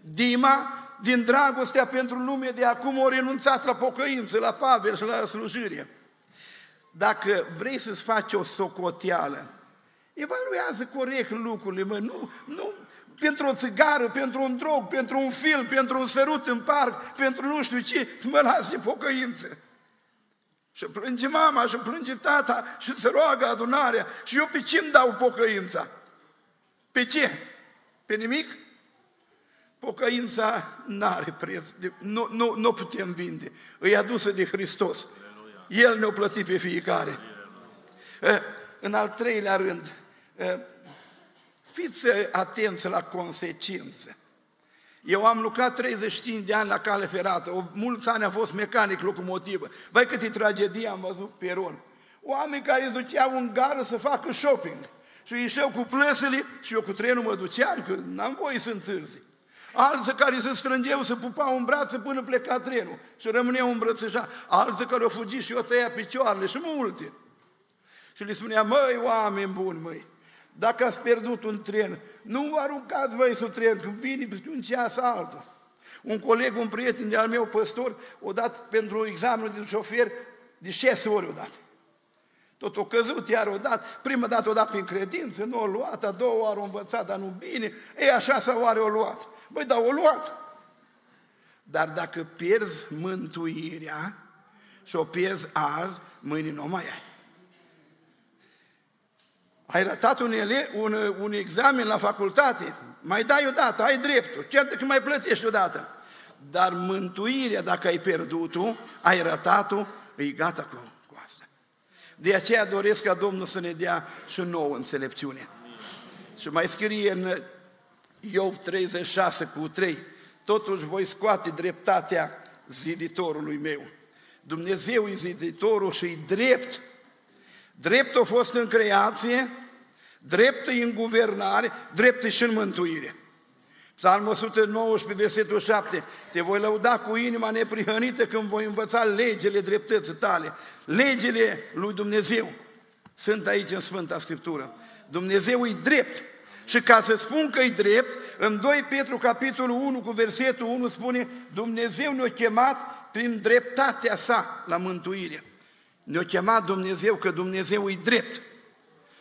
Dima, din dragostea pentru lume de acum, a renunțat la pocăință, la Pavel și la slujire dacă vrei să-ți faci o socoteală, evaluează corect lucrurile, mă, nu, nu pentru o țigară, pentru un drog, pentru un film, pentru un sărut în parc, pentru nu știu ce, mă las de pocăință. Și plânge mama, și plânge tata, și se roagă adunarea. Și eu pe ce îmi dau pocăința? Pe ce? Pe nimic? Pocăința n-are preț, nu, nu, nu putem vinde. E adusă de Hristos. El ne-a plătit pe fiecare. În al treilea rând, fiți atenți la consecințe. Eu am lucrat 35 de ani la cale ferată, o, mulți ani am fost mecanic locomotivă. Vai câte tragedie am văzut pe Ron. Oameni care îți duceau în gară să facă shopping. Și ieșeau cu plăsele și eu cu trenul mă duceam, că n-am voie să întârzi alții care se strângeau, să pupau în brațe până pleca trenul și rămâneau îmbrățișați, alții care au fugit și o tăia picioarele și multe. Și le spunea, măi, oameni buni, măi, dacă ați pierdut un tren, nu vă aruncați voi să tren, când vine pe un ceas altul. Un coleg, un prieten de-al meu, păstor, o dat pentru examenul de șofer de șase ori o dat. Tot o căzut, iar o dat. Prima dată o dat prin credință, nu o luat, a doua oară o învățat, dar nu bine. Ei, așa sau oare o luat. Băi, dar o luat. Dar dacă pierzi mântuirea și o pierzi azi, mâine nu mai ai. Ai ratat un, ele, un, un examen la facultate, mai dai odată, ai dreptul, cert că mai plătești odată. Dar mântuirea, dacă ai pierdut-o, ai ratat-o, e gata cu, cu asta. De aceea doresc ca Domnul să ne dea și nouă înțelepciune. Și mai scrie în Iov 36 cu 3, totuși voi scoate dreptatea ziditorului meu. Dumnezeu e ziditorul și e drept. Drept a fost în creație, drept e în guvernare, drept e și în mântuire. Psalmul 119, versetul 7, te voi lăuda cu inima neprihănită când voi învăța legile dreptății tale. Legile lui Dumnezeu sunt aici în Sfânta Scriptură. Dumnezeu e drept, și ca să spun că e drept, în 2 Petru capitolul 1 cu versetul 1 spune Dumnezeu ne-a chemat prin dreptatea sa la mântuire. Ne-a chemat Dumnezeu că Dumnezeu e drept.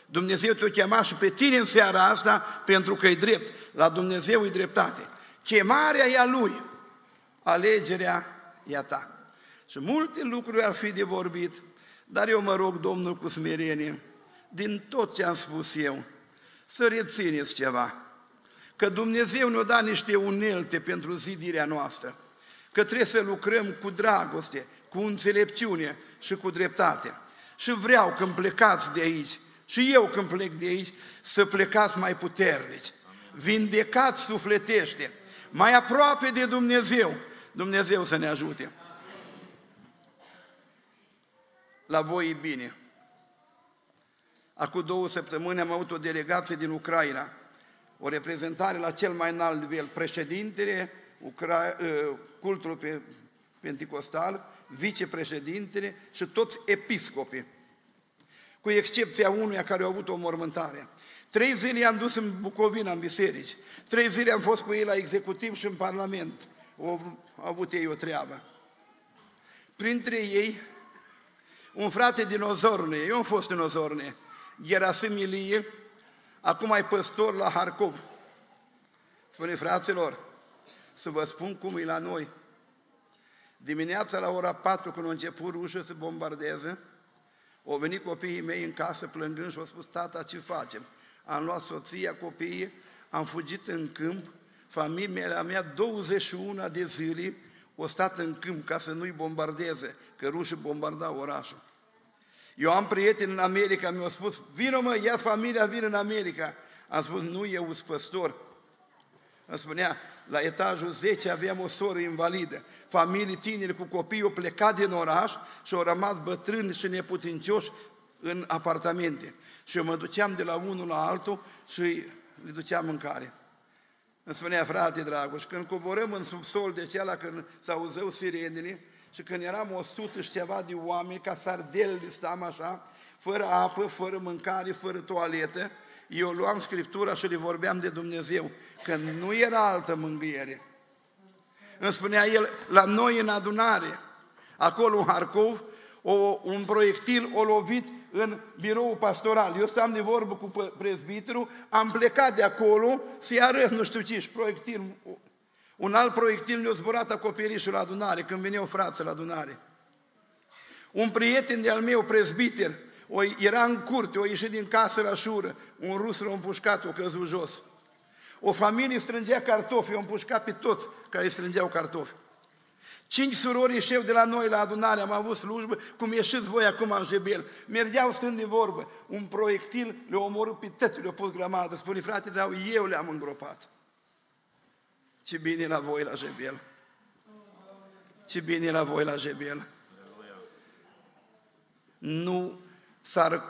Dumnezeu te-a chemat și pe tine în seara asta pentru că e drept. La Dumnezeu e dreptate. Chemarea e a Lui, alegerea e a ta. Și multe lucruri ar fi de vorbit, dar eu mă rog Domnul cu smerenie, din tot ce am spus eu, să rețineți ceva. Că Dumnezeu ne-a dat niște unelte pentru zidirea noastră. Că trebuie să lucrăm cu dragoste, cu înțelepciune și cu dreptate. Și vreau când plecați de aici, și eu când plec de aici, să plecați mai puternici, vindecați sufletește, mai aproape de Dumnezeu. Dumnezeu să ne ajute. La voi e bine. Acum două săptămâni am avut o delegație din Ucraina, o reprezentare la cel mai înalt nivel, președintele, Ucra... Ă, cultul pe Pentecostal, vicepreședintele și toți episcopii, cu excepția unuia care a avut o mormântare. Trei zile am dus în Bucovina, în biserici. Trei zile am fost cu ei la executiv și în Parlament. Au avut ei o treabă. Printre ei, un frate din Ozorne, eu am fost în Ozorne, Gerasim Ilie, acum ai păstor la Harkov. Spune, fraților, să vă spun cum e la noi. Dimineața la ora 4, când a început rușă să bombardeze, au venit copiii mei în casă plângând și au spus, tata, ce facem? Am luat soția, copiii, am fugit în câmp, familia mea 21 de zile o stat în câmp ca să nu-i bombardeze, că rușii bombardau orașul. Eu am prieteni în America, mi-au spus, vină mă, ia familia, vin în America. Am spus, nu, eu sunt păstor. Îmi spunea, la etajul 10 aveam o soră invalidă, familii tineri cu copii au plecat din oraș și au rămas bătrâni și neputincioși în apartamente. Și eu mă duceam de la unul la altul și le duceam mâncare. Îmi spunea, frate Dragoș, când coborăm în subsol de ceala, când s-auzău sirenele, și când eram o sută și ceva de oameni, ca sardeli, stam așa, fără apă, fără mâncare, fără toaletă, eu luam Scriptura și le vorbeam de Dumnezeu, că nu era altă mângâiere. Îmi spunea el, la noi în adunare, acolo în Harkov, o, un proiectil o lovit în biroul pastoral. Eu stăm de vorbă cu prezbiterul, am plecat de acolo să-i arăt nu știu ce, și proiectil, un alt proiectil ne-a zburat acoperișul la adunare, când veneau frații la adunare. Un prieten de-al meu, prezbiter, o, era în curte, o ieșit din casă la șură, un rus l-a împușcat, o căzut jos. O familie strângea cartofi, o împușcat pe toți care strângeau cartofi. Cinci surori ieșeau de la noi la adunare, am avut slujbă, cum ieșiți voi acum în Jebel. Mergeau stând de vorbă, un proiectil le-a omorât pe tătul, le-a pus grămadă. Spune, frate, dar eu le-am îngropat. Ce bine la voi la Jebel. Ce bine la voi la Jebel. Nu s-ar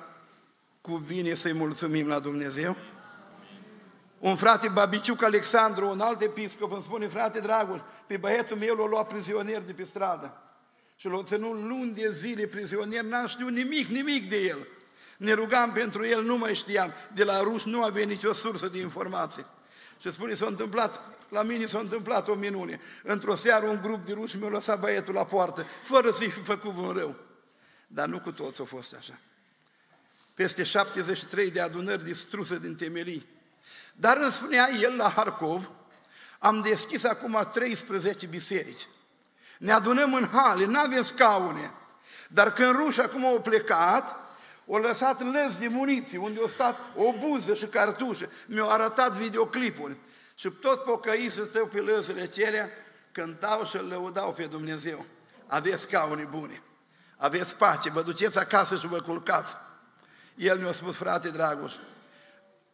cuvine să-i mulțumim la Dumnezeu? Un frate Babiciuc Alexandru, un alt episcop, îmi spune, frate Dragoș, pe băietul meu l-a luat prizonier de pe stradă. Și l-a ținut luni de zile prizonier, n-am știut nimic, nimic de el. Ne rugam pentru el, nu mai știam. De la ruși nu avea nicio sursă de informație. Și spune, s-a întâmplat, la mine s-a întâmplat o minune. Într-o seară un grup de ruși mi-a lăsat băietul la poartă, fără să-i fi făcut vreun rău. Dar nu cu toți a fost așa. Peste 73 de adunări distruse din temelii. Dar îmi spunea el la Harkov, am deschis acum 13 biserici. Ne adunăm în hale, nu avem scaune. Dar când rușii acum au plecat, au lăsat lăzi de muniții, unde au stat o buză și cartușă. Mi-au arătat videoclipuri. Și toți pocăiți stău pe lăzile cele, cântau și îl lăudau pe Dumnezeu. Aveți scaune bune, aveți pace, vă duceți acasă și vă culcați. El mi-a spus, frate Dragoș,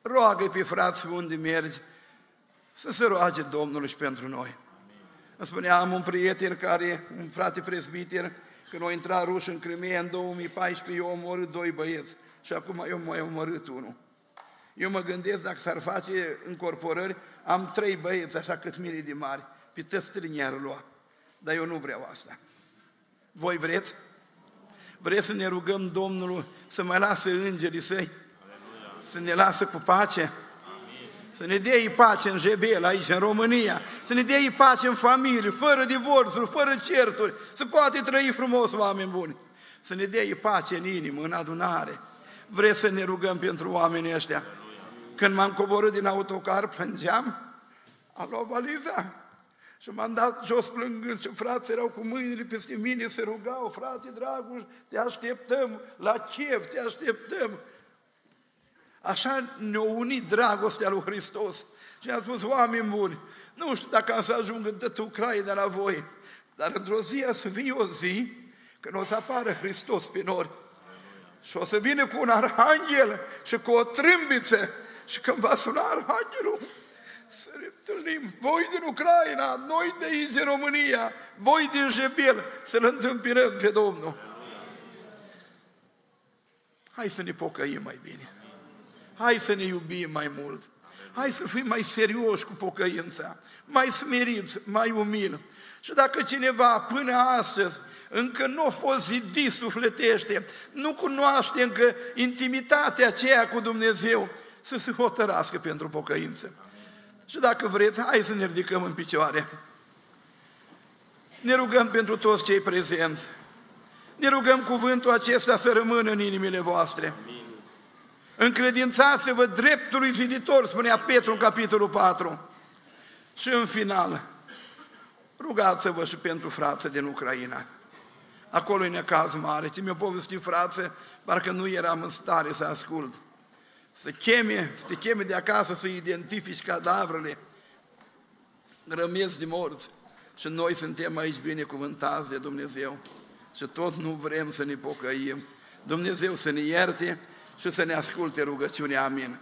roagă pe frați unde mergi să se roage Domnul și pentru noi. Îmi spunea, am un prieten care, un frate prezbiter, când a intrat ruși în Crimea în 2014, eu am omorât doi băieți și acum eu mai omorât unul. Eu mă gândesc dacă s-ar face încorporări, am trei băieți așa cât mine de mari, pe tăstrini ar lua. Dar eu nu vreau asta. Voi vreți? Vreți să ne rugăm Domnul să mai lasă îngerii săi? Să ne lasă cu pace? să ne dea pace în Jebel, aici, în România, să ne dea pace în familie, fără divorțuri, fără certuri, să poate trăi frumos, oameni buni, să ne dea pace în inimă, în adunare. Vreți să ne rugăm pentru oamenii ăștia? Când m-am coborât din autocar, plângeam, a luat valiza și m-am dat jos plângând și frații erau cu mâinile peste mine, se rugau, frate Draguș, te așteptăm la chef, te așteptăm. Așa ne-a unit dragostea lui Hristos. Și a spus, oameni buni, nu știu dacă am să ajung în toată Ucraina la voi, dar într-o zi să fie o zi când o să apară Hristos pe nori. Și o să vină cu un arhanghel și cu o trâmbiță și când va suna arhanghelul, să ne întâlnim, voi din Ucraina, noi de aici din România, voi din Jebel, să-L întâmpinăm pe Domnul. Hai să ne pocăim mai bine. Hai să ne iubim mai mult. Hai să fim mai serioși cu pocăința, mai smeriți, mai umil. Și dacă cineva până astăzi încă nu a fost zidit sufletește, nu cunoaște încă intimitatea aceea cu Dumnezeu, să se hotărască pentru pocăință. Și dacă vreți, hai să ne ridicăm în picioare. Ne rugăm pentru toți cei prezenți. Ne rugăm cuvântul acesta să rămână în inimile voastre. Încredințați-vă dreptului ziditor, spunea Petru în capitolul 4. Și în final, rugați-vă și pentru frații din Ucraina. Acolo e necaz mare. Ce mi-a povestit frață, parcă nu eram în stare să ascult. Să cheme, să te cheme de acasă să identifici cadavrele rămiți de morți. Și noi suntem aici binecuvântați de Dumnezeu. Și tot nu vrem să ne pocăim. Dumnezeu să ne ierte și să ne asculte rugăciunea. Amin.